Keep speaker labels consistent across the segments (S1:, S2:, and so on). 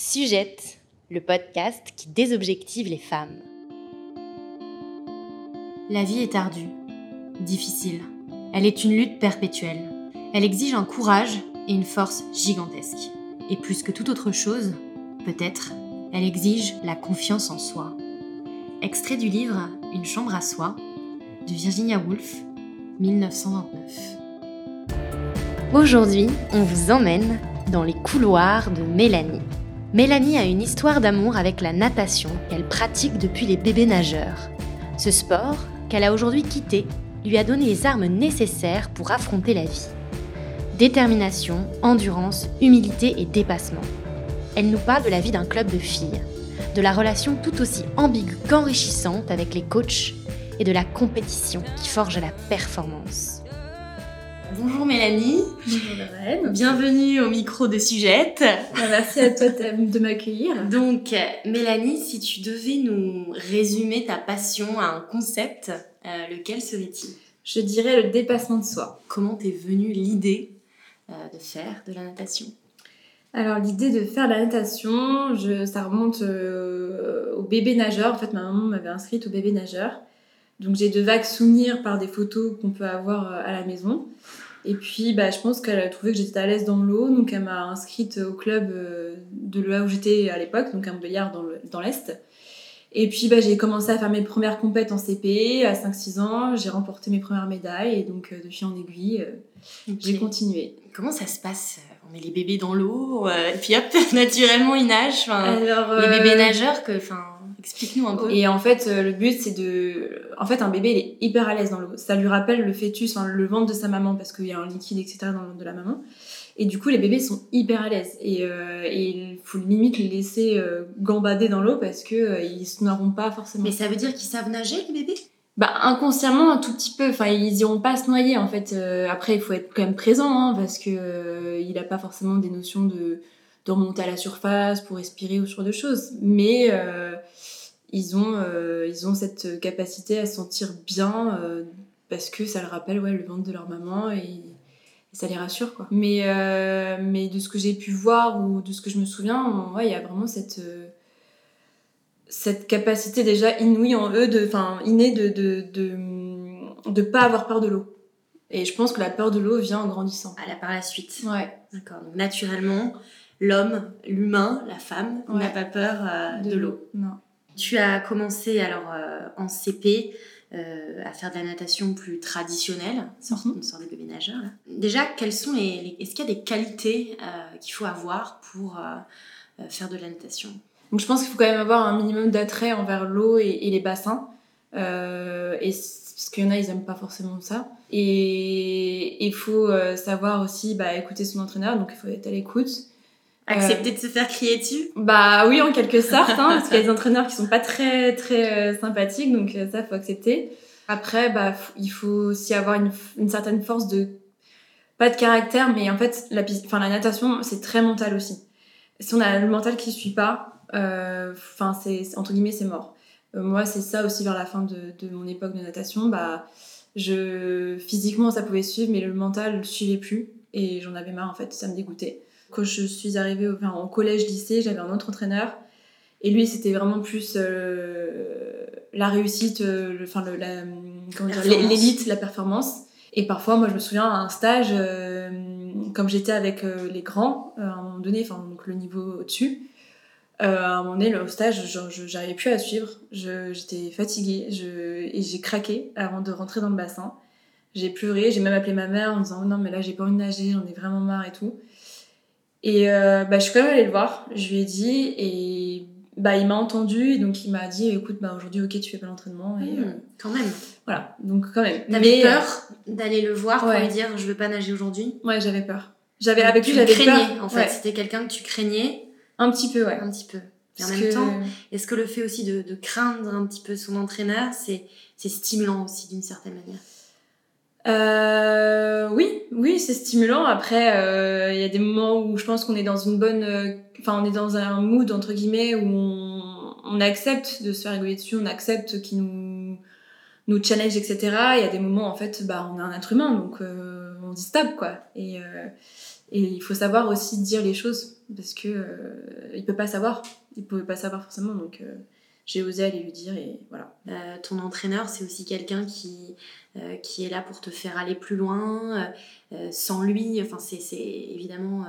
S1: Sujette, le podcast qui désobjective les femmes. La vie est ardue, difficile. Elle est une lutte perpétuelle. Elle exige un courage et une force gigantesques. Et plus que toute autre chose, peut-être, elle exige la confiance en soi. Extrait du livre Une chambre à soi de Virginia Woolf, 1929. Aujourd'hui, on vous emmène dans les couloirs de Mélanie. Mélanie a une histoire d'amour avec la natation qu'elle pratique depuis les bébés nageurs. Ce sport, qu'elle a aujourd'hui quitté, lui a donné les armes nécessaires pour affronter la vie. Détermination, endurance, humilité et dépassement. Elle nous parle de la vie d'un club de filles, de la relation tout aussi ambiguë qu'enrichissante avec les coachs et de la compétition qui forge la performance. Bonjour Mélanie.
S2: Bonjour Lorraine.
S1: Bienvenue au micro de Sujette.
S2: Ah, merci à toi de m'accueillir.
S1: Donc, Mélanie, si tu devais nous résumer ta passion à un concept, euh, lequel serait-il?
S2: Je dirais le dépassement de soi.
S1: Comment t'es venue l'idée euh, de faire de la natation?
S2: Alors l'idée de faire de la natation, je, ça remonte euh, au bébé nageur. En fait, ma maman m'avait inscrite au bébé nageur. Donc j'ai de vagues souvenirs par des photos qu'on peut avoir à la maison. Et puis, bah, je pense qu'elle a trouvé que j'étais à l'aise dans l'eau, donc elle m'a inscrite au club euh, de là où j'étais à l'époque, donc un Montbéliard dans l'Est. Et puis, bah, j'ai commencé à faire mes premières compètes en CP à 5-6 ans. J'ai remporté mes premières médailles et donc, euh, de fil en aiguille, euh, j'ai continué.
S1: Comment ça se passe On met les bébés dans l'eau, et puis hop, naturellement, ils nagent. Alors, les bébés nageurs, que, enfin, Explique-nous un peu.
S2: Et en fait, euh, le but, c'est de. En fait, un bébé, il est hyper à l'aise dans l'eau. Ça lui rappelle le fœtus, le ventre de sa maman, parce qu'il y a un liquide, etc., dans le ventre de la maman. Et du coup, les bébés sont hyper à l'aise. Et, euh, il faut limite les laisser euh, gambader dans l'eau parce que ils se noieront pas forcément.
S1: Mais ça veut dire qu'ils savent nager, les bébés?
S2: Bah, inconsciemment, un tout petit peu. Enfin, ils iront pas se noyer, en fait. après, il faut être quand même présent, hein, parce que il a pas forcément des notions de, de remonter à la surface pour respirer ou ce genre de choses. Mais ils ont, euh, ils ont cette capacité à se sentir bien euh, parce que ça leur rappelle ouais, le ventre de leur maman et, ça les rassure. Quoi. Mais, euh, mais de ce que j'ai pu voir ou de ce que je me souviens, il y a vraiment cette, cette capacité déjà inouïe en eux, de, innée de de, de, de pas avoir peur de l'eau. Et je pense que la peur de l'eau vient en grandissant.
S1: Ah là, par la suite.
S2: Ouais.
S1: D'accord. Donc naturellement, l'homme, l'humain, la femme n'a pas peur de, de l'eau.
S2: Non.
S1: Tu as commencé alors euh, en CP euh, à faire de la natation plus traditionnelle, sorte, mm -hmm. nageur. Déjà, quelles sont les, est-ce qu'il y a des qualités euh, qu'il faut avoir pour faire de la natation?
S2: Donc, je pense qu'il faut quand même avoir un minimum d'attrait envers l'eau et, les bassins. et parce qu'il y en a, ils n'aiment pas forcément ça. Et il faut savoir aussi bah, écouter son entraîneur, donc il faut être à l'écoute.
S1: Accepter de se faire crier dessus
S2: Bah oui, en quelque sorte, hein, parce qu'il y a des entraîneurs qui sont pas très très euh, sympathiques, donc euh, ça faut accepter. Après, bah il faut aussi avoir une, une, certaine force de pas de caractère, mais en fait la, la natation c'est très mental aussi. Si on a le mental qui suit pas, euh, enfin c'est entre guillemets c'est mort. moi c'est ça aussi vers la fin de, de mon époque de natation, bah je physiquement ça pouvait suivre, mais le mental ne suivait plus et j'en avais marre en fait, ça me dégoûtait. Quand je suis arrivée au, enfin, en collège-lycée, j'avais un autre entraîneur. Et lui, c'était vraiment plus euh, la réussite, euh, enfin, l'élite, la, performance. Et parfois, moi, je me souviens à un stage, euh, comme j'étais avec les grands, à un moment donné, enfin, donc le niveau au-dessus, à un moment donné, au stage, j'arrivais plus à suivre. J'étais fatiguée je, et j'ai craqué avant de rentrer dans le bassin. J'ai pleuré, j'ai même appelé ma mère en disant oh non, mais là, j'ai pas envie de nager, j'en ai vraiment marre et tout. Et euh, bah, je suis quand même allée le voir, je lui ai dit, et bah, il m'a entendu, et donc il m'a dit écoute, bah, aujourd'hui, ok, tu fais pas l'entraînement. Et,
S1: mmh, euh, quand même.
S2: Voilà, donc quand même.
S1: T'avais peur d'aller le voir pour lui dire je veux pas nager aujourd'hui?
S2: Ouais, j'avais peur. J'avais avec lui, j'avais
S1: peur. en fait. C'était quelqu'un que tu craignais?
S2: Un petit peu, ouais.
S1: Un petit peu. Et en même temps, est-ce que le fait aussi de, de, craindre un petit peu son entraîneur, c'est stimulant aussi d'une certaine manière?
S2: Euh, oui, oui, c'est stimulant. Après, euh, il y a des moments où je pense qu'on est dans une bonne, euh, enfin, on est dans un mood entre guillemets où on, accepte de se faire rigoler dessus, on accepte qu'il nous nous challenge, etc. Il y a des moments en fait, bah, on est un être humain, donc on dit stop quoi. Et Et il faut savoir aussi dire les choses parce que euh, il peut pas savoir, il pouvait pas savoir forcément. Donc euh, j'ai osé aller lui dire et voilà.
S1: Euh, ton entraîneur, c'est aussi quelqu'un qui, euh, qui est là pour te faire aller plus loin. Euh, sans lui, enfin, c'est évidemment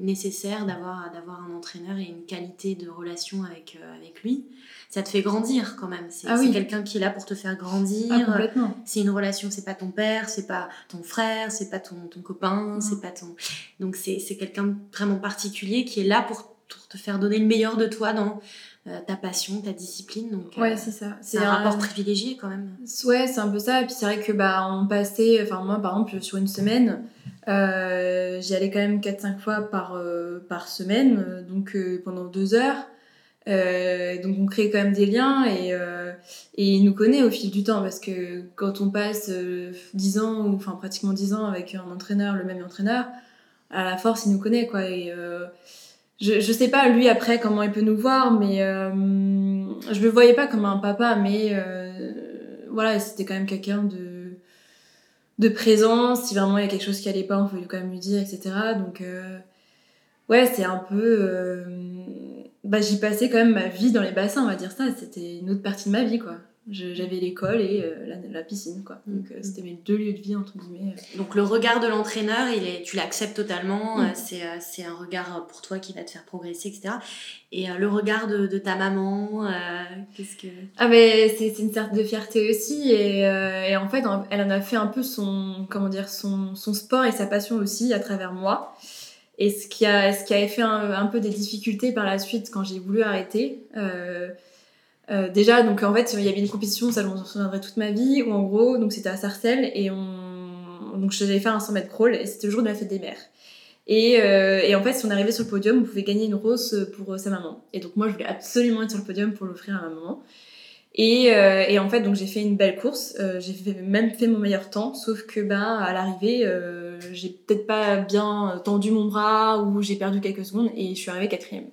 S1: nécessaire d'avoir un entraîneur et une qualité de relation avec, avec lui. Ça te fait grandir quand même. C'est
S2: Ah oui.
S1: quelqu'un qui est là pour te faire grandir.
S2: Ah,
S1: c'est une relation, c'est pas ton père, c'est pas ton frère, c'est pas ton, ton copain, c'est pas ton. Donc c'est quelqu'un vraiment particulier qui est là pour, pour te faire donner le meilleur de toi dans euh, ta passion, ta discipline. Donc euh,
S2: c'est ça.
S1: c'est un rapport privilégié quand même.
S2: Ouais, c'est un peu ça. Et puis c'est vrai que bah on passait, enfin moi par exemple sur une semaine, euh, j'y allais quand même 4-5 fois par, euh, par semaine, donc pendant deux heures. Donc on crée quand même des liens et, et il nous connaît au fil du temps parce que quand on passe euh, 10 ans, ou enfin pratiquement 10 ans avec un entraîneur, le même entraîneur, à la force il nous connaît quoi. Et, je, sais pas lui après comment il peut nous voir, mais euh, je le voyais pas comme un papa, mais euh, voilà, c'était quand même quelqu'un de, de présent. Si vraiment il y a quelque chose qui allait pas, on pouvait quand même lui dire, etc. Donc, euh, ouais, c'est un peu. bah, j'y passais quand même ma vie dans les bassins, on va dire ça. C'était une autre partie de ma vie, quoi. J'avais l'école et euh, la, la piscine, quoi. Donc, euh, c'était mes deux lieux de vie, entre guillemets.
S1: Donc le regard de l'entraîneur, il est, tu l'acceptes totalement.
S2: Mm.
S1: euh, c'est, euh, c'est un regard pour toi qui va te faire progresser, etc. Et euh, le regard de, de ta maman, euh, qu'est-ce que
S2: Ah mais c'est une sorte de fierté aussi et, euh, et en fait elle en a fait un peu son comment dire son, son sport et sa passion aussi à travers moi et ce qui a ce qui avait fait un, un peu des difficultés par la suite quand j'ai voulu arrêter euh, euh, déjà donc en fait il y avait une compétition ça je m'en souviendrai toute ma vie où en gros donc c'était à Sarcelles et on donc j'allais faire un 100 mètres crawl et c'était le jour de la fête des mères et, euh, et en fait, si on arrivait sur le podium, on pouvait gagner une rose pour euh, sa maman. Et donc moi, je voulais absolument être sur le podium pour l'offrir à ma maman. Et, en fait, donc j'ai fait une belle course. J'ai fait- même fait mon meilleur temps, sauf que ben à l'arrivée, j'ai peut-être pas bien tendu mon bras ou j'ai perdu quelques secondes et je suis arrivée quatrième.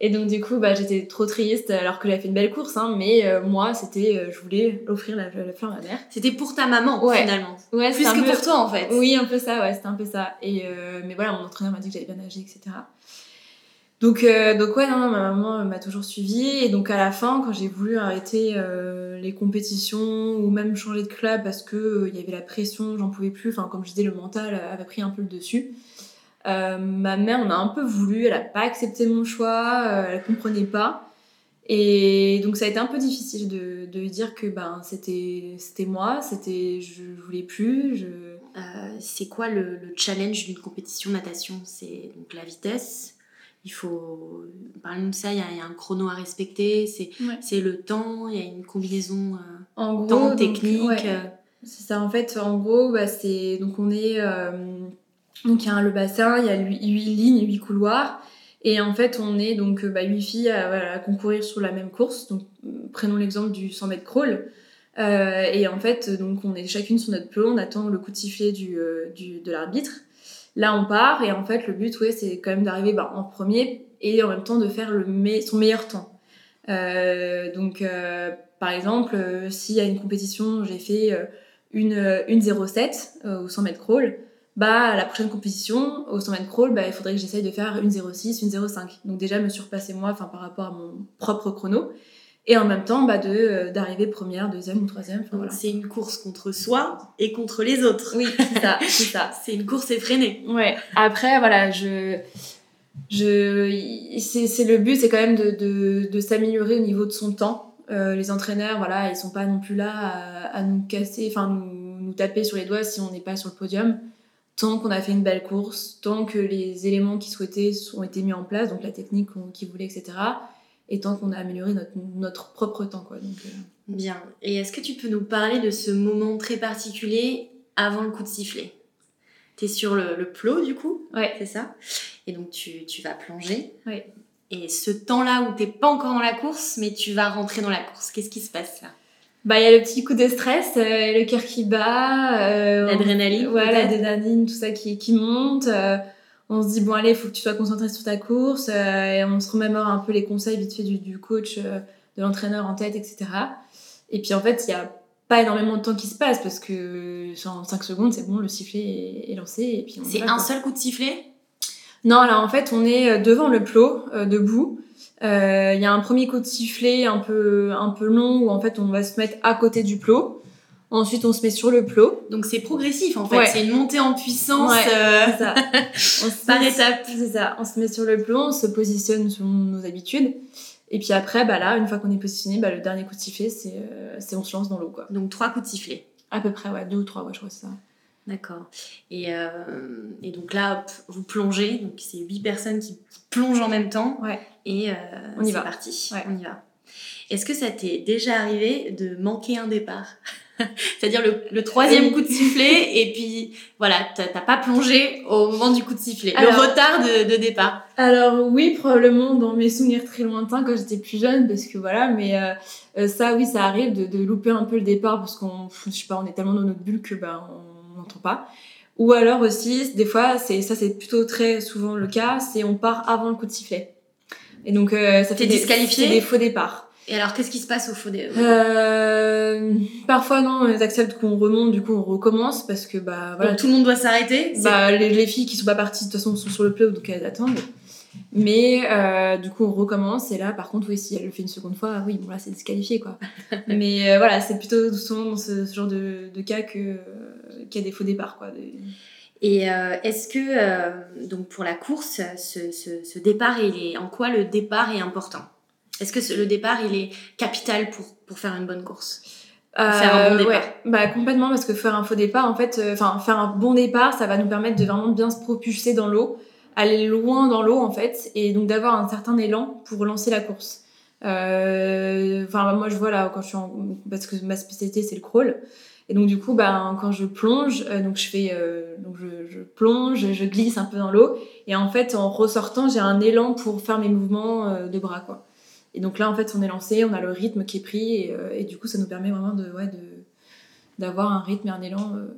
S2: Et donc du coup, bah, j'étais trop triste alors que j'avais fait une belle course, hein, mais euh, moi, c'était, euh, je voulais offrir la, la fleur à ma mère.
S1: C'était pour ta maman
S2: Ouais.
S1: finalement.
S2: Ouais,
S1: Plus que
S2: peu-
S1: pour toi en fait.
S2: oui, un peu ça, ouais, c'était un peu ça. Et, euh, mais voilà, mon entraîneur m'a dit que j'avais bien nagé, etc. Donc, donc ouais, non, non, ma maman m'a toujours suivie. Et donc à la fin, quand j'ai voulu arrêter les compétitions ou même changer de club parce que il y avait la pression, j'en pouvais plus. Enfin, comme je disais, le mental avait pris un peu le dessus. Euh, ma mère en a un peu voulu, elle a pas accepté mon choix, euh, elle comprenait pas. Et donc ça a été un peu difficile de, dire que ben c'était c'était moi, c'était je voulais plus, je
S1: Euh, c'est quoi le, le challenge d'une compétition natation? C'est donc la vitesse. Il faut. Parle-nous de ça, il y, a, il y a un chrono à respecter. C'est
S2: Ouais.
S1: c'est le temps, il y a une combinaison euh,
S2: En gros,
S1: temps,
S2: donc,
S1: technique.
S2: ouais, c'est ça. En fait, en gros, bah, c'est donc on est donc il y a le bassin, il y a huit lignes, huit couloirs, et en fait on est donc euh, bah, huit filles à, à concourir sur la même course. Donc prenons l'exemple du 100 mètres crawl. Euh, et en fait, donc on est chacune sur notre peloton, on attend le coup de sifflet du, euh, du- de l'arbitre. Là, on part et en fait, le but, ouais, c'est quand même d'arriver bah, en premier et en même temps de faire le son meilleur temps. Euh, donc, euh, par exemple, s'il y a une compétition, j'ai fait une, une 07 euh, au 100 mètres crawl, bah, à la prochaine compétition, au 100 mètres crawl, bah, il faudrait que j'essaye de faire une 06, une 05. Donc, déjà, me surpasser moi enfin, par rapport à mon propre chrono. Et en même temps, bah, de, euh, d'arriver première, deuxième ou troisième. voilà.
S1: C'est une course contre soi et contre les autres.
S2: Oui, c'est ça, c'est ça.
S1: C'est une course effrénée.
S2: Ouais. Après, voilà, je. je c'est, c'est le but, c'est quand même de, de, de s'améliorer au niveau de son temps. Euh, les entraîneurs, voilà, ils sont pas non plus là à, à nous casser, enfin, nous, nous taper sur les doigts si on n'est pas sur le podium. Tant qu'on a fait une belle course, tant que les éléments qu'ils souhaitaient ont été mis en place, donc la technique qu'ils voulaient, etc. Et tant qu'on a amélioré notre, notre propre temps, quoi. Donc, euh,
S1: Bien. Et est-ce que tu peux nous parler de ce moment très particulier avant le coup de sifflet? Tu es sur le, le plot du coup,
S2: Ouais.
S1: c'est ça? Et donc tu, tu vas plonger.
S2: Ouais.
S1: Et ce temps-là où t'es pas encore dans la course, mais tu vas rentrer dans la course, qu'est-ce qui se passe là?
S2: Bah, il y a le petit coup de stress, euh, le cœur qui bat, euh,
S1: L'adrénaline
S2: Ouais, l'adrénaline, tout ça qui, qui monte. euh, on se dit, bon, allez, il faut que tu sois concentré sur ta course. et on se remémore un peu les conseils vite fait du, du coach, de l'entraîneur en tête, etc. Et puis, en fait, il y a pas énormément de temps qui se passe parce que en 5 secondes, c'est bon, le sifflet est, lancé. et puis
S1: C'est un seul coup de sifflet?
S2: Non, là en fait, on est devant le plot, debout. Il y a un premier coup de sifflet un peu, un peu long où en fait on va se mettre à côté du plot. Ensuite, on se met sur le plot.
S1: Donc c'est progressif en fait, c'est une montée en puissance ça. on par étape.
S2: C'est ça. On se met sur le plot, on se positionne selon nos habitudes. Et puis après, bah là, une fois qu'on est positionné, bah, le dernier coup de sifflet, c'est euh, on se lance dans l'eau. quoi.
S1: Donc trois coups de sifflet
S2: À peu près, ouais, deux ou trois, ouais, je crois que ça.
S1: D'accord. Et, euh, et, donc là, vous plongez, donc c'est huit personnes qui plongent en même temps.
S2: Ouais.
S1: Et euh, on y va. parti. On y va. Est-ce que ça t'est déjà arrivé de manquer un départ? C'est-à-dire le, troisième coup de sifflet et puis voilà, t'as pas plongé au moment du coup de sifflet. le retard de, départ.
S2: Alors oui, probablement dans mes souvenirs très lointains quand j'étais plus jeune parce que voilà, mais euh, euh, ça oui, ça arrive de, louper un peu le départ parce qu'on, je sais pas, on est tellement dans notre bulle que ben on pas. Ou alors aussi, des fois, c'est ça c'est plutôt très souvent le cas, c'est on part avant le coup de sifflet. Et donc euh, ça fait des, des faux départs.
S1: Et alors, qu'est-ce qui se passe au faux des...
S2: Euh, parfois, non, ils acceptent qu'on remonte, du coup, on recommence parce que, bah,
S1: voilà. tout le monde doit s'arrêter
S2: Bah, les, filles qui sont pas parties, de toute façon, sont sur le plot, donc elles attendent. Mais, euh, du coup, on recommence, et là, par contre, oui, si elle le fait une seconde fois, oui, bon, là, c'est disqualifié, quoi. Mais euh, voilà, c'est plutôt souvent dans ce, genre de, de cas que, qu'il y a des faux départs, quoi.
S1: Et euh, est-ce que, euh, donc pour la course, ce, ce, ce, départ, il est, en quoi le départ est important? Est-ce que le départ, il est capital pour, pour faire une bonne course?
S2: Faire un bon euh, départ. bah complètement parce que faire un faux départ en fait euh, enfin faire un bon départ ça va nous permettre de vraiment bien se propulser dans l'eau aller loin dans l'eau en fait et donc d'avoir un certain élan pour lancer la course euh, enfin moi je vois là quand je suis en parce que ma spécialité c'est le crawl et donc du coup bah quand je plonge donc je fais donc je, plonge je glisse un peu dans l'eau et en fait en ressortant j'ai un élan pour faire mes mouvements de bras quoi et donc là, en fait, on est lancé, on a le rythme qui est pris, et, euh, du coup, ça nous permet vraiment de, ouais, de, d'avoir un rythme et un élan. Euh.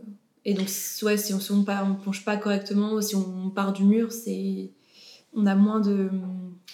S2: Et donc, ouais, si on ne on, plonge pas correctement, si on part du mur, c'est on a moins de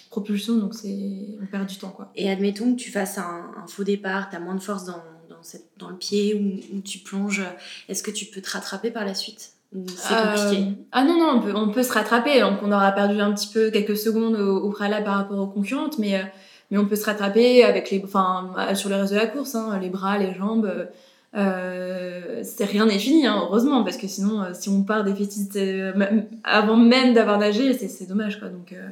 S2: propulsion, donc c'est on perd du temps. Quoi.
S1: Et admettons que tu fasses un, faux départ, tu as moins de force dans, dans, cette, dans le pied ou, tu plonges, est-ce que tu peux te rattraper par la suite c'est compliqué. Euh,
S2: ah non, non, on peut, on peut se rattraper. Donc on aura perdu un petit peu quelques secondes au, au préalable par rapport aux concurrentes, mais mais on peut se rattraper avec les, enfin, sur le reste de la course, hein, les bras, les jambes. Euh, c'est rien n'est fini, hein, heureusement, parce que sinon, euh, si on part des fétiches euh, avant même d'avoir nagé, c'est dommage, quoi. Donc, euh,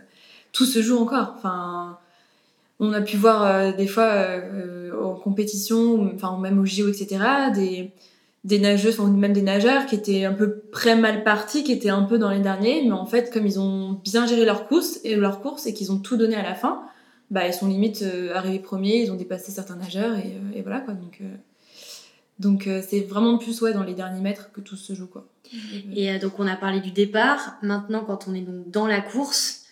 S2: tout se joue encore. Enfin, on a pu voir des fois en compétition, enfin, même au JO, etc., des, des nageuses, enfin, même des nageurs qui étaient un peu près mal partis, qui étaient un peu dans les derniers, mais en fait, comme ils ont bien géré leur course et leur course et qu'ils ont tout donné à la fin, bah, ils sont limite euh, arrivés premiers, ils ont dépassé certains nageurs et, euh, voilà quoi. Donc, euh, donc c'est vraiment plus ouais, dans les derniers mètres que tout se joue quoi.
S1: Et donc on a parlé du départ. Maintenant, quand on est donc dans la course,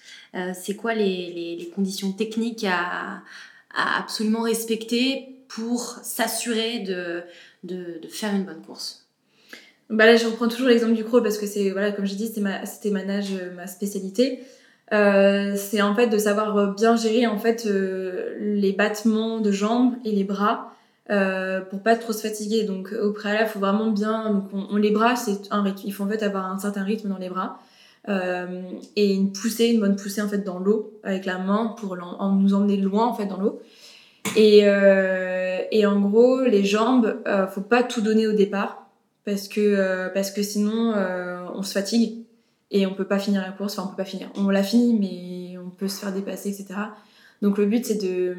S1: c'est quoi les, les, conditions techniques à, absolument respecter pour s'assurer de, de, faire une bonne course?
S2: Bah là, je reprends toujours l'exemple du crawl parce que c'est voilà, comme j'ai dit, c'était ma, c'était ma nage, ma spécialité. Euh, c'est en fait de savoir bien gérer en fait euh, les battements de jambes et les bras euh, pour pas trop se fatiguer. Donc au préalable, faut vraiment bien. Donc on, les bras, c'est un rythme. Il faut en fait avoir un certain rythme dans les bras et une poussée, une bonne poussée en fait dans l'eau avec la main pour nous emmener loin en fait dans l'eau. Et, et en gros, les jambes, faut pas tout donner au départ parce que parce que sinon on se fatigue et on peut pas finir la course, enfin on peut pas finir, on la finit mais on peut se faire dépasser, etc. Donc le but c'est de,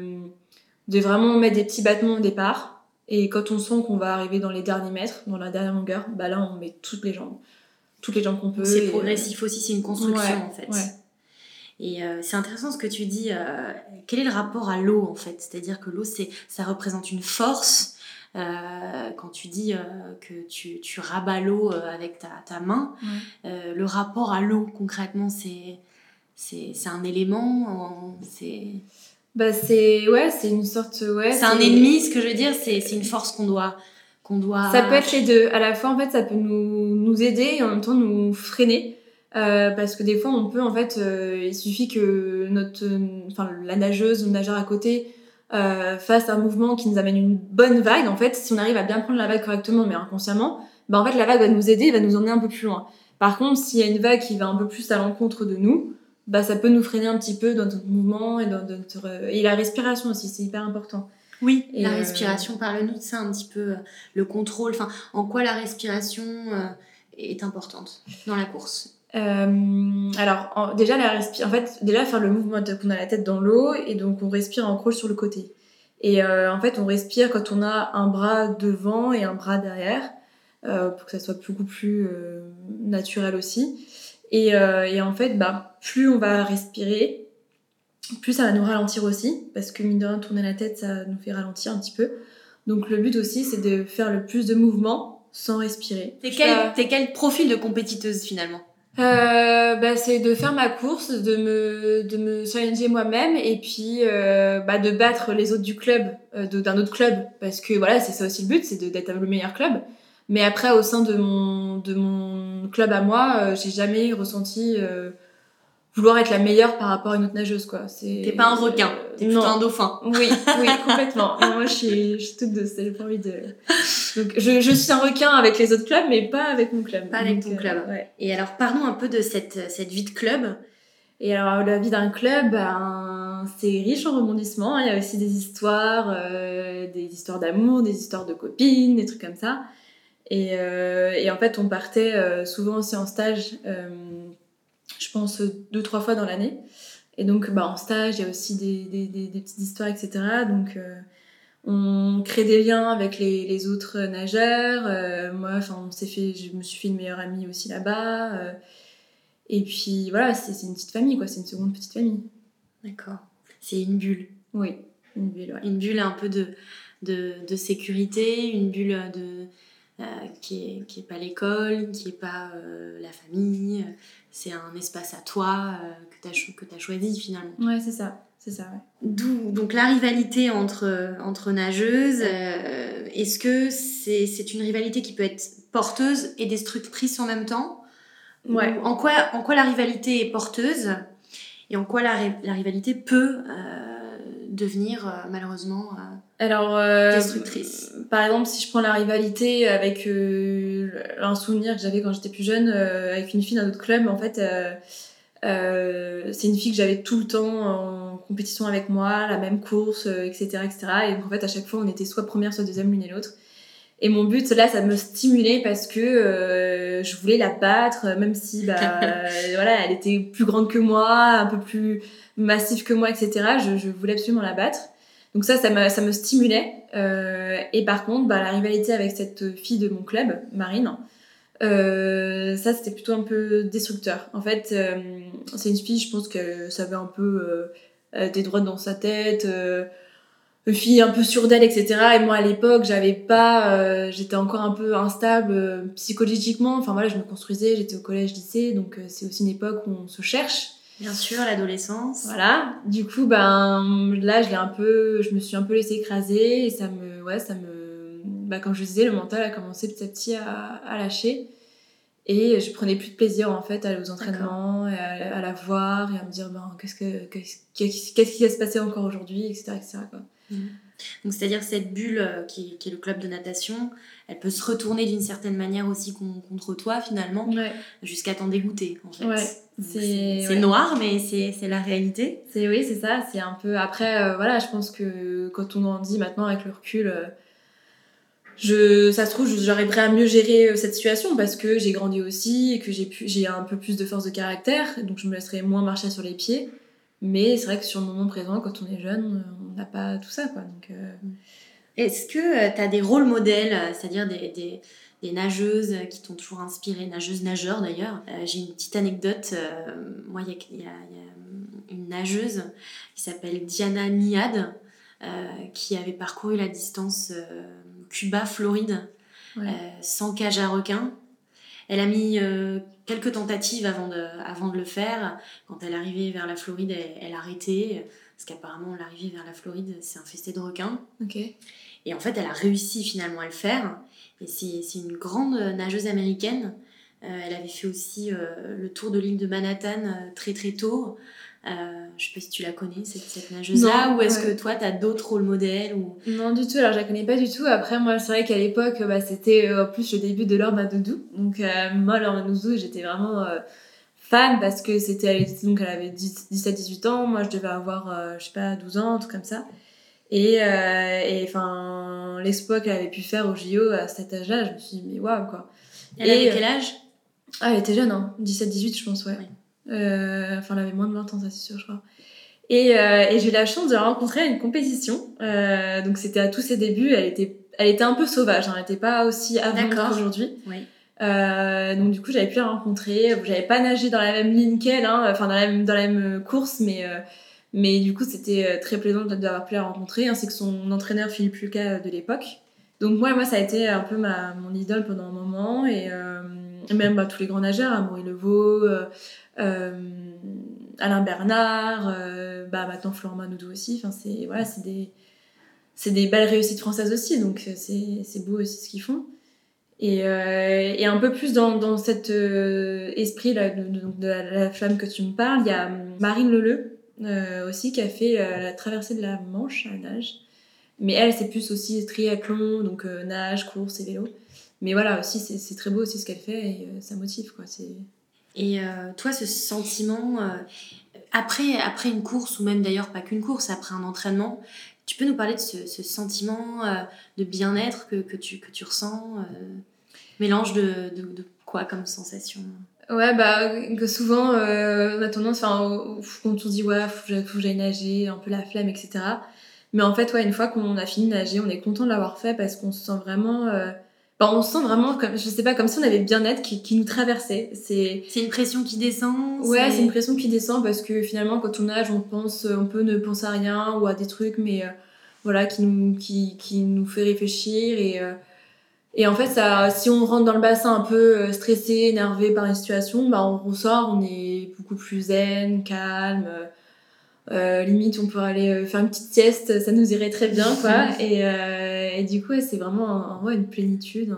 S2: de vraiment mettre des petits battements au départ et quand on sent qu'on va arriver dans les derniers mètres, dans la dernière longueur, bah là on met toutes les jambes, toutes les jambes qu'on peut.
S1: C'est progressif aussi, c'est une construction en fait. Et euh, c'est intéressant ce que tu dis. Euh, quel est le rapport à l'eau en fait? C'est-à-dire que l'eau, c'est, ça représente une force euh, quand tu dis que tu, tu rabats l'eau avec ta, ta main, le rapport à l'eau concrètement, c'est c'est un élément, c'est
S2: bah c'est ouais, c'est une sorte ouais.
S1: C'est un ennemi, ce que je veux dire, c'est une force qu'on doit
S2: Ça peut être les deux. À la fois en fait, ça peut nous nous aider et en même temps nous freiner. Euh, parce que des fois on peut en fait il suffit que notre enfin la nageuse ou le nageur à côté face à un mouvement qui nous amène une bonne vague, en fait, si on arrive à bien prendre la vague correctement, mais inconsciemment, bah, en fait, la vague va nous aider, va nous emmener un peu plus loin. Par contre, s'il y a une vague qui va un peu plus à l'encontre de nous, bah, ça peut nous freiner un petit peu dans notre mouvement et dans notre... Et la respiration aussi, c'est hyper important.
S1: Oui, la euh, respiration, parle-nous de ça un petit peu, euh, le contrôle, enfin, en quoi la respiration euh, est importante dans la course?
S2: Alors déjà la en fait déjà faire le mouvement qu'on a la tête dans l'eau et donc on respire en crawl sur le côté. Et en fait on respire quand on a un bras devant et un bras derrière pour que ça soit beaucoup plus naturel aussi. Et, et, en fait bah plus on va respirer plus ça va nous ralentir aussi, parce que mine de rien, tourner la tête, ça nous fait ralentir un petit peu. Donc le but aussi, c'est de faire le plus de mouvements sans respirer.
S1: T'es quel, quel profil de compétiteuse finalement?
S2: Euh, bah, c'est de faire ma course, de me, de me challenger moi-même et puis euh, bah, de battre les autres du club, euh, d'un autre club, parce que voilà, c'est ça aussi le but, c'est d'être le meilleur club. Mais après, au sein de mon, de mon club à moi, euh, j'ai jamais ressenti euh, vouloir être la meilleure par rapport à une autre nageuse quoi.
S1: C'est t'es pas un requin euh, t'es plutôt un dauphin.
S2: Oui oui complètement. Moi je suis je suis toute de j'ai pas envie de donc je, je suis un requin avec les autres clubs mais pas avec mon club.
S1: Pas avec ton euh, club. ouais. et alors parlons un peu de cette cette vie de club.
S2: Et alors la vie d'un club ben, c'est riche en rebondissements il y a aussi des histoires euh, des histoires d'amour des histoires de copines des trucs comme ça. Et, euh, et en fait on partait souvent aussi en stage je pense, deux, trois fois dans l'année. Et donc, bah, en stage, il y a aussi des, des, des, petites histoires, etc. Donc, euh, on crée des liens avec les, les autres nageurs. Euh, moi, enfin, on s'est fait, je me suis fait une meilleure amie aussi là-bas. Euh. et puis, voilà, c'est une petite famille, quoi. C'est une seconde petite famille.
S1: D'accord. C'est une bulle.
S2: Oui, une bulle, ouais.
S1: Une bulle un peu de, de, de sécurité, une bulle de, qui n'est qui est pas l'école, qui n'est pas la famille, c'est un espace à toi euh, que tu as, as, choisi finalement.
S2: Ouais, c'est ça. C'est ça, ouais.
S1: D'où donc la rivalité entre, entre nageuses. Euh, est-ce que c'est une rivalité qui peut être porteuse et destructrice en même temps?
S2: Ouais.
S1: en, quoi, en quoi la rivalité est porteuse et en quoi la, la rivalité peut euh, devenir malheureusement
S2: alors,
S1: euh, destructrice.
S2: Par exemple, si je prends la rivalité avec euh, un souvenir que j'avais quand j'étais plus jeune euh, avec une fille d'un autre club, en fait, c'est une fille que j'avais tout le temps en compétition avec moi, la même course, etc., etc. Et donc, en fait, à chaque fois, on était soit première, soit deuxième, l'une et l'autre. Et mon but, là, ça me stimulait parce que je voulais la battre, même si, bah, voilà, elle était plus grande que moi, un peu plus massive que moi, etc. Je, je voulais absolument la battre. Donc ça, ça me, ça me stimulait. Euh, et par contre, bah, la rivalité avec cette fille de mon club, Marine, euh, ça c'était plutôt un peu destructeur. En fait, euh, c'est une fille, je pense qu'elle savait un peu euh, des droits dans sa tête, fille un peu sûre d'elle, etc. Et moi à l'époque, j'avais pas, j'étais encore un peu instable psychologiquement. Enfin voilà, je me construisais, j'étais au collège, lycée, donc c'est aussi une époque où on se cherche.
S1: Bien sûr, l'adolescence.
S2: Voilà. Du coup, ben là, je l'ai un peu, je me suis un peu laissée écraser et ça me, ouais, ça me, bah, comme je disais, le mental a commencé petit à petit à, à lâcher et je prenais plus de plaisir en fait à aller aux entraînements, et à, la voir et à me dire ben qu'est-ce que qu'est-ce qui va se passer encore aujourd'hui, etc., etc. Quoi.
S1: Mmh. Donc c'est-à-dire cette bulle euh, qui, qui, est le club de natation, elle peut se retourner d'une certaine manière aussi contre toi finalement, jusqu'à t'en dégoûter en fait.
S2: Ouais.
S1: C'est noir, mais c'est la réalité.
S2: C'est oui, c'est ça. C'est un peu. Après, euh, voilà, je pense que quand on en dit maintenant avec le recul, euh, je, ça se trouve, j'arriverai à mieux gérer euh, cette situation parce que j'ai grandi aussi et que j'ai j'ai un peu plus de force de caractère, donc je me laisserai moins marcher sur les pieds. Mais c'est vrai que sur le moment présent, quand on est jeune, on n'a pas tout ça, quoi. Donc.
S1: Est-ce que tu as des rôles modèles, c'est-à-dire des, des des nageuses qui t'ont toujours inspiré, nageuses, nageurs d'ailleurs? Euh, j'ai une petite anecdote. Euh, moi, il y, a, une nageuse qui s'appelle Diana Niad euh, qui avait parcouru la distance Cuba-Floride sans cage à requin. Elle a mis quelques tentatives avant de, avant de le faire. Quand elle arrivait vers la Floride, elle, elle arrêtait. Parce qu'apparemment, l'arrivée vers la Floride, c'est infesté de requins. Et en fait, elle a réussi finalement à le faire. Et c'est une grande nageuse américaine. Euh, elle avait fait aussi euh, le tour de l'île de Manhattan euh, très très tôt. Je sais pas si tu la connais, cette, cette nageuse-là, ou est-ce que toi, tu as d'autres rôles modèles ou...
S2: Non, du tout. Alors, je la connais pas du tout. Après, moi, c'est vrai qu'à l'époque, bah, c'était en plus le début de Laure Madoudou. Donc, moi, Laure Madoudou, j'étais vraiment fan parce que c'était donc elle avait 17-18 ans, moi je devais avoir, euh, je sais pas, 12 ans, tout comme ça. Et euh, enfin, l'exploit qu'elle avait pu faire au JO à cet âge-là, je me suis dit, mais waouh quoi.
S1: Elle avait quel âge?
S2: Ah, elle était jeune, hein, 17-18, je pense, ouais. Euh, enfin, elle avait moins de 20 ans, ça c'est sûr, je crois. Et, et j'ai eu la chance de la rencontrer à une compétition. donc c'était à tous ses débuts, elle était, elle était un peu sauvage, hein, elle n'était pas aussi avant qu'aujourd'hui. Oui. Euh, donc du coup j'avais pu la rencontrer. J'avais pas nagé dans la même ligne qu'elle, hein, enfin dans la même dans la même course, mais euh, mais du coup c'était euh, très plaisant d'avoir pu la rencontrer, ainsi que son entraîneur Philippe Lucas de l'époque. Donc moi moi ça a été un peu ma mon idole pendant un moment et même tous les grands nageurs, Amaury Levaux, Alain Bernard, bah maintenant Florent Manoudou aussi. Enfin c'est voilà des des belles réussites françaises aussi, donc c'est beau aussi ce qu'ils font. Et, euh, un peu plus dans, dans cet euh, esprit de, la, femme que tu me parles, il y a Marine Leleu euh, aussi qui a fait euh, la traversée de la Manche à nage. Mais elle, c'est plus aussi triathlon, donc euh, nage, course et vélo. Mais voilà, aussi, c'est très beau aussi ce qu'elle fait et ça motive. Quoi.
S1: Et toi, ce sentiment, après, après une course, ou même d'ailleurs pas qu'une course, après un entraînement, tu peux nous parler de ce, ce sentiment euh, de bien-être que, que, tu, que tu ressens euh, Mélange de, de, de, quoi comme sensation
S2: Ouais, bah, que souvent, euh, on a tendance, enfin, quand on se dit, ouais, faut que j'aille nager, un peu la flemme, etc. Mais en fait, ouais, une fois qu'on a fini de nager, on est content de l'avoir fait parce qu'on se sent vraiment. Bah, on se sent vraiment comme, je sais pas, comme si on avait le bien-être qui, qui, nous traversait. C'est.
S1: C'est une pression qui descend.
S2: Ouais, c'est une pression qui descend parce que finalement, quand on nage, on pense, on peut ne penser à rien ou à des trucs, mais euh, voilà, qui nous, qui, qui nous fait réfléchir et. Euh, et en fait, ça, si on rentre dans le bassin un peu euh, stressé, énervé par une situation, bah, on ressort, on est beaucoup plus zen, calme. Euh, limite, on peut aller faire une petite sieste, ça nous irait très bien, quoi. et, et du coup, c'est vraiment ouais, une plénitude.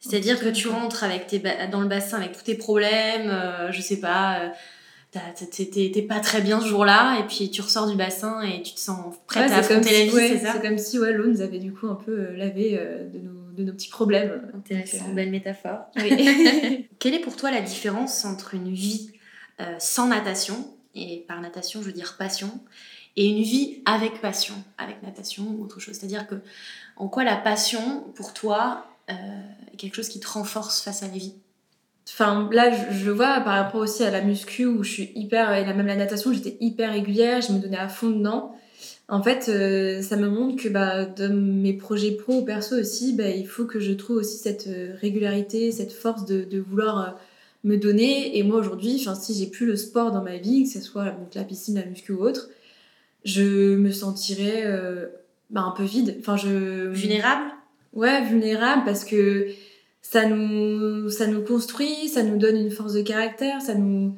S1: C'est-à-dire que tu rentres avec tes dans le bassin avec tous tes problèmes, euh, je sais pas, euh, t'es pas très bien ce jour-là, et puis tu ressors du bassin et tu te sens prête à affronter la vie, c'est ça
S2: C'est comme si ouais, l'eau nous avait du coup un peu euh, lavé de, nos, de, nos, petits problèmes.
S1: Intéressant, belle métaphore. Oui. Quelle est pour toi la différence entre une vie sans natation, et par natation je veux dire passion, et une vie avec passion, avec natation ou autre chose. C'est-à-dire que en quoi la passion, pour toi, euh, est quelque chose qui te renforce face à la vie?
S2: Enfin, là, je, le vois par rapport aussi à la muscu où je suis hyper, et même la natation, j'étais hyper régulière, je me donnais à fond dedans. En fait, euh, ça me montre que bah, dans mes projets pro ou perso aussi, bah, il faut que je trouve aussi cette euh, régularité, cette force de vouloir me donner. Et moi, aujourd'hui, si j'ai plus le sport dans ma vie, que ce soit donc, la piscine, la muscu ou autre, je me sentirais euh, bah, un peu vide. Enfin, je...
S1: Vulnérable?
S2: Ouais, vulnérable parce que ça nous, ça nous construit, ça nous donne une force de caractère, ça nous,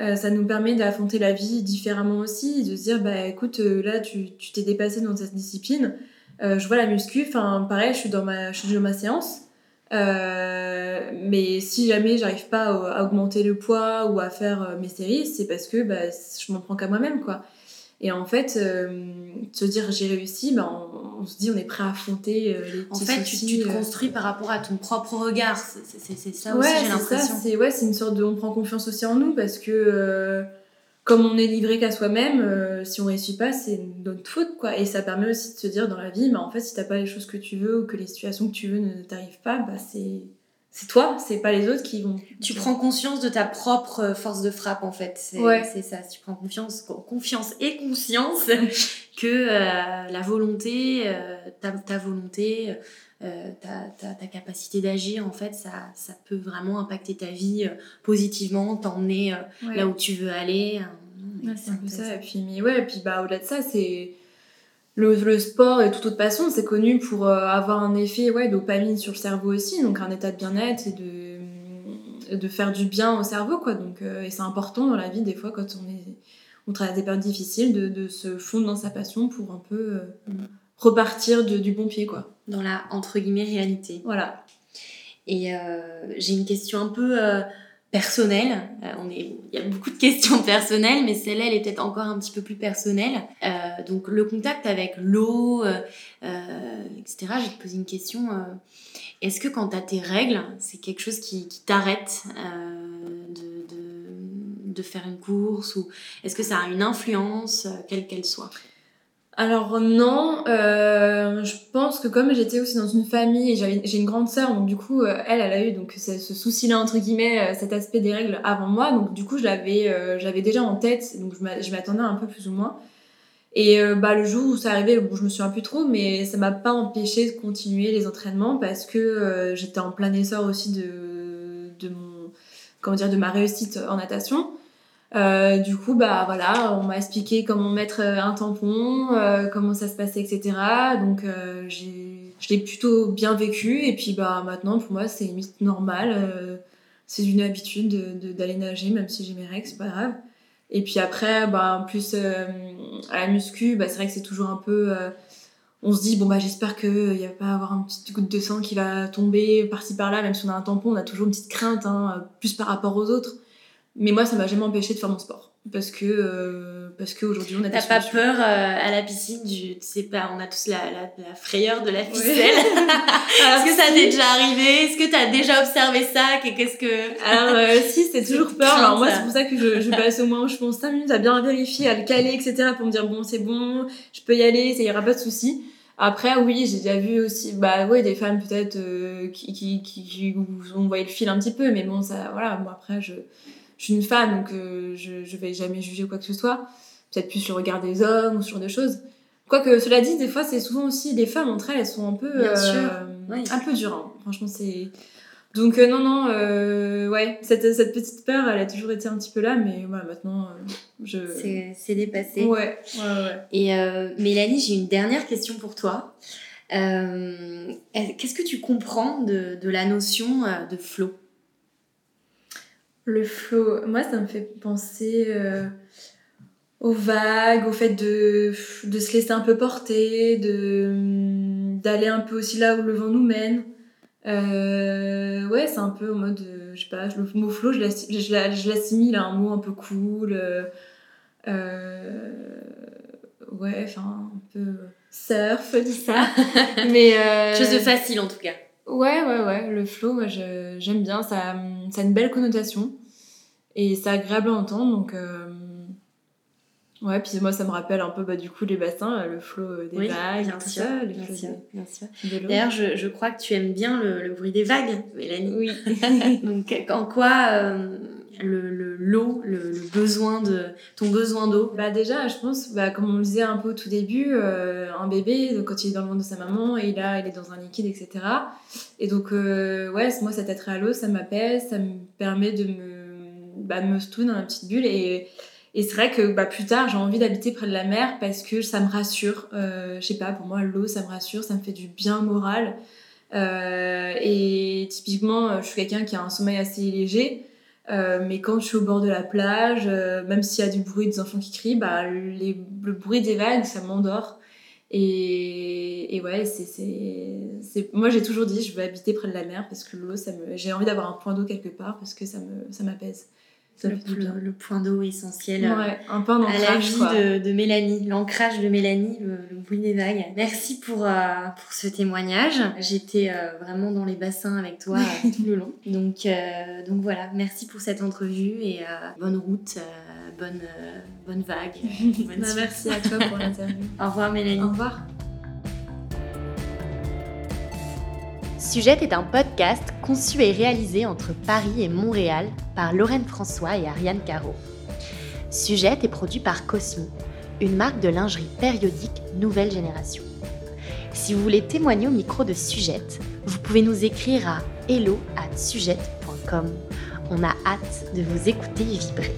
S2: euh, ça nous permet d'affronter la vie différemment aussi, de se dire, bah écoute, euh, là, tu t'es dépassé dans cette discipline, je vois la muscu, enfin, pareil, je suis dans ma, je suis dans ma séance. Mais si jamais j'arrive pas à, augmenter le poids ou à faire mes séries, c'est parce que bah, je m'en prends qu'à moi-même, quoi. Et en fait, euh, se dire j'ai réussi, ben on, se dit on est prêt à affronter euh, les
S1: En fait, tu, tu, te euh. construis par rapport à ton propre regard. C'est ça aussi, j'ai l'impression.
S2: C'est ouais, une sorte de. On prend confiance aussi en nous parce que comme on est livré qu'à soi-même, si on réussit pas, c'est notre faute. quoi. Et ça permet aussi de se dire dans la vie, ben, en fait, si t'as pas les choses que tu veux ou que les situations que tu veux ne t'arrivent pas, bah, c'est c'est toi, c'est pas les autres qui vont.
S1: Tu prends conscience de ta propre euh, force de frappe en fait. C'est ouais. ça. Tu prends confiance, confiance et conscience que euh, la volonté, euh, ta, ta, volonté, ta, ta, ta, capacité d'agir en fait, ça, ça peut vraiment impacter ta vie positivement, t'emmener là où tu veux aller.
S2: c'est un peu ça. Et puis, mais ouais, et puis bah, au-delà de ça, c'est le, sport et toute autre passion, c'est connu pour euh, avoir un effet ouais, dopamine sur le cerveau aussi, donc un état de bien-être et de, de faire du bien au cerveau. Quoi. Donc, euh, et c'est important dans la vie, des fois, quand on, est, on traverse des périodes difficiles, de, de se fondre dans sa passion pour un peu euh, repartir de, du bon pied. Quoi.
S1: Dans la, entre guillemets, réalité.
S2: Voilà.
S1: Et j'ai une question un peu personnelle. Euh, on est, il y a beaucoup de questions personnelles, mais celle-là, elle est peut-être encore un petit peu plus personnelle. Euh, donc le contact avec l'eau, euh, etc. Je vais te poser une question. Est-ce que quand tu tes règles, c'est quelque chose qui, qui t'arrête de, de, de, faire une course ou est-ce que ça a une influence, quelle qu'elle soit?
S2: Alors non, euh, je pense que comme j'étais aussi dans une famille j'ai une grande sœur, donc du coup euh, elle, elle a eu donc ce, souci-là entre guillemets, euh, cet aspect des règles avant moi, donc du coup je l'avais, j'avais déjà en tête, donc je m'attendais un peu plus ou moins. Et bah le jour où ça arrivait, bon, je me souviens plus trop, mais ça m'a pas empêché de continuer les entraînements parce que j'étais en plein essor aussi de, de mon, comment dire, de ma réussite en natation. Euh, du coup, bah voilà, on m'a expliqué comment mettre euh, un tampon, euh, comment ça se passait, etc. Donc je l'ai plutôt bien vécu. Et puis bah maintenant, pour moi, c'est limite normal. c'est une habitude d'aller de, nager, même si j'ai mes règles, c'est pas grave. Et puis après, bah, en plus, à la muscu, bah, c'est vrai que c'est toujours un peu. on se dit, bon, bah, j'espère qu'il n'y va pas avoir une petite goutte de sang qui va tomber par-ci par-là, même si on a un tampon, on a toujours une petite crainte, hein, plus par rapport aux autres. Mais moi, ça m'a jamais empêché de faire mon sport. Parce que, euh, parce qu'aujourd'hui, on a
S1: T'as pas peur euh, à la piscine du. Tu sais pas, on a tous la, la, frayeur de la ficelle. Est-ce que ça t'est déjà arrivé? Est-ce que t'as déjà observé ça? Qu'est-ce que.
S2: Alors, euh, si, c'est toujours peur. Alors, moi, c'est pour ça que je, je passe au moins, je pense, 5 minutes à bien vérifier, à le caler, etc. pour me dire, bon, c'est bon, je peux y aller, ça ira pas de souci. Après, oui, j'ai déjà vu aussi, bah ouais, des femmes peut-être qui, qui, qui, qui, ont le fil un petit peu, mais bon, ça, voilà, bon, après, je je suis une femme, donc euh, je, je vais jamais juger quoi que ce soit. Peut-être plus le regard des hommes ou ce genre de choses. Quoique, cela dit, des fois, c'est souvent aussi des femmes entre elles, elles sont un peu, euh, un peu dures. Hein. Franchement, c'est. Donc, euh, non, non, ouais, cette, cette, petite peur, elle a toujours été un petit peu là, mais voilà, maintenant, je.
S1: C'est dépassé.
S2: Ouais, ouais, ouais.
S1: Et Mélanie, j'ai une dernière question pour toi. Qu'est-ce que tu comprends de, de la notion de flow?
S2: Le flow, moi, ça me fait penser euh, aux vagues, au fait de, de se laisser un peu porter, de d'aller un peu aussi là où le vent nous mène. Euh, ouais, c'est un peu en mode, euh, je sais pas, le mot flow, je l'assimile à un mot un peu cool. ouais, enfin, un peu surf, tout ça.
S1: Mais, Chose de facile en tout cas.
S2: Ouais, ouais, ouais. Le flow, moi, j'aime bien. Ça, ça a une belle connotation. Et c'est agréable à entendre. Donc, euh, ouais. Puis moi, ça me rappelle un peu, bah, du coup, les bassins, euh, le flow euh, des vagues, bien tout sûr, ça. Les
S1: bien, sûr, bien sûr. D'ailleurs, je, je, crois que tu aimes bien le, le bruit des vagues, Mélanie.
S2: Oui.
S1: donc, en quoi le l'eau, le, besoin de ton besoin d'eau
S2: Bah déjà, je pense, bah, comme on le disait un peu au tout début, euh, un bébé, quand il est dans le ventre de sa maman, et il est dans un liquide, etc. Et donc, euh, ouais, moi, cet attrait à l'eau, ça m'apaise, ça me permet de me, bah, me dans la petite bulle. Et, et c'est vrai que bah, plus tard, j'ai envie d'habiter près de la mer parce que ça me rassure. Euh, je sais pas, pour moi, l'eau, ça me rassure, ça me fait du bien moral. Euh, et typiquement, je suis quelqu'un qui a un sommeil assez léger. Euh, mais quand je suis au bord de la plage, euh, même s'il y a du bruit des enfants qui crient, bah, le bruit des vagues, ça m'endort. Et, et, ouais, c'est, moi j'ai toujours dit, je veux habiter près de la mer parce que l'eau, ça me, j'ai envie d'avoir un point d'eau quelque part parce que ça, me, ça m'apaise
S1: le, point d'eau essentiel
S2: ouais, un peu à
S1: la vie de, de, Mélanie, l'ancrage de Mélanie, le, bruit des vagues. Merci pour, euh, pour ce témoignage. J'étais euh, vraiment dans les bassins avec toi euh, tout le long. Donc, donc voilà, merci pour cette entrevue et bonne route, bonne, bonne vague.
S2: Bah, merci à toi pour l'interview.
S1: Au revoir Mélanie.
S2: Au revoir.
S3: Sujet est un podcast conçu et réalisé entre Paris et Montréal par Lorraine François et Ariane Caro. Sujet est produit par Cosmo, une marque de lingerie périodique nouvelle génération. Si vous voulez témoigner au micro de Sujette, vous pouvez nous écrire à hello@sujette.com. On a hâte de vous écouter vibrer.